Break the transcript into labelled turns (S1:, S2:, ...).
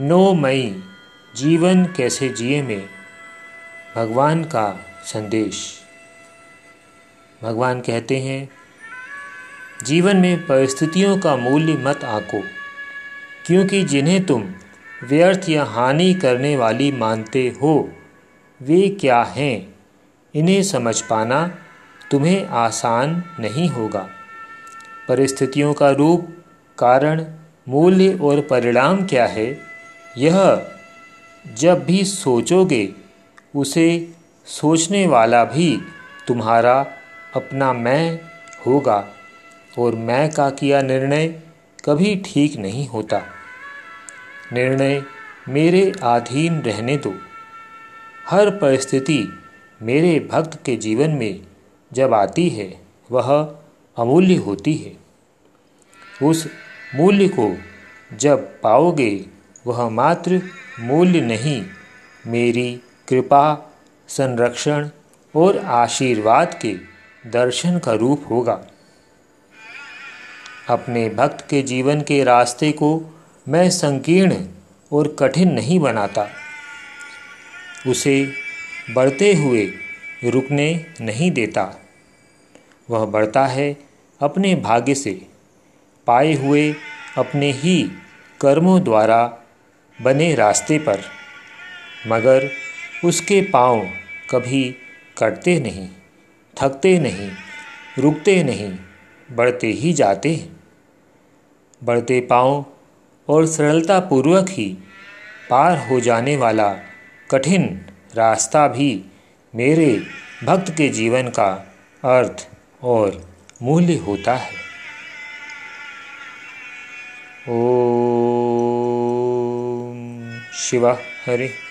S1: No मई, जीवन कैसे जिए में? भगवान का संदेश। भगवान कहते हैं, जीवन में परिस्थितियों का मूल्य मत आको, क्योंकि जिन्हें तुम व्यर्थ या हानि करने वाली मानते हो, वे क्या हैं? इन्हें समझ पाना तुम्हें आसान नहीं होगा। परिस्थितियों का रूप, कारण, मूल्य और परिणाम क्या है? यह जब भी सोचोगे, उसे सोचने वाला भी तुम्हारा अपना मैं होगा और मैं का किया निर्णय कभी ठीक नहीं होता। निर्णय मेरे अधीन रहने दो। हर परिस्थिति मेरे भक्त के जीवन में जब आती है, वह अमूल्य होती है। उस मूल्य को जब पाओगे वह मात्र मूल्य नहीं, मेरी कृपा, संरक्षण और आशीर्वाद के दर्शन का रूप होगा। अपने भक्त के जीवन के रास्ते को मैं संकीर्ण और कठिन नहीं बनाता। उसे बढ़ते हुए रुकने नहीं देता। वह बढ़ता है अपने भाग्य से, पाए हुए अपने ही कर्मों द्वारा बने रास्ते पर, मगर उसके पाँव कभी कटते नहीं, थकते नहीं, रुकते नहीं, बढ़ते ही जाते बढ़ते पाँव और सरलतापूर्वक ही पार हो जाने वाला कठिन रास्ता भी मेरे भक्त के जीवन का अर्थ और मूल्य होता है। ओ शिवा हरे।